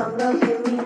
I love you.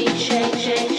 Change, change. shake.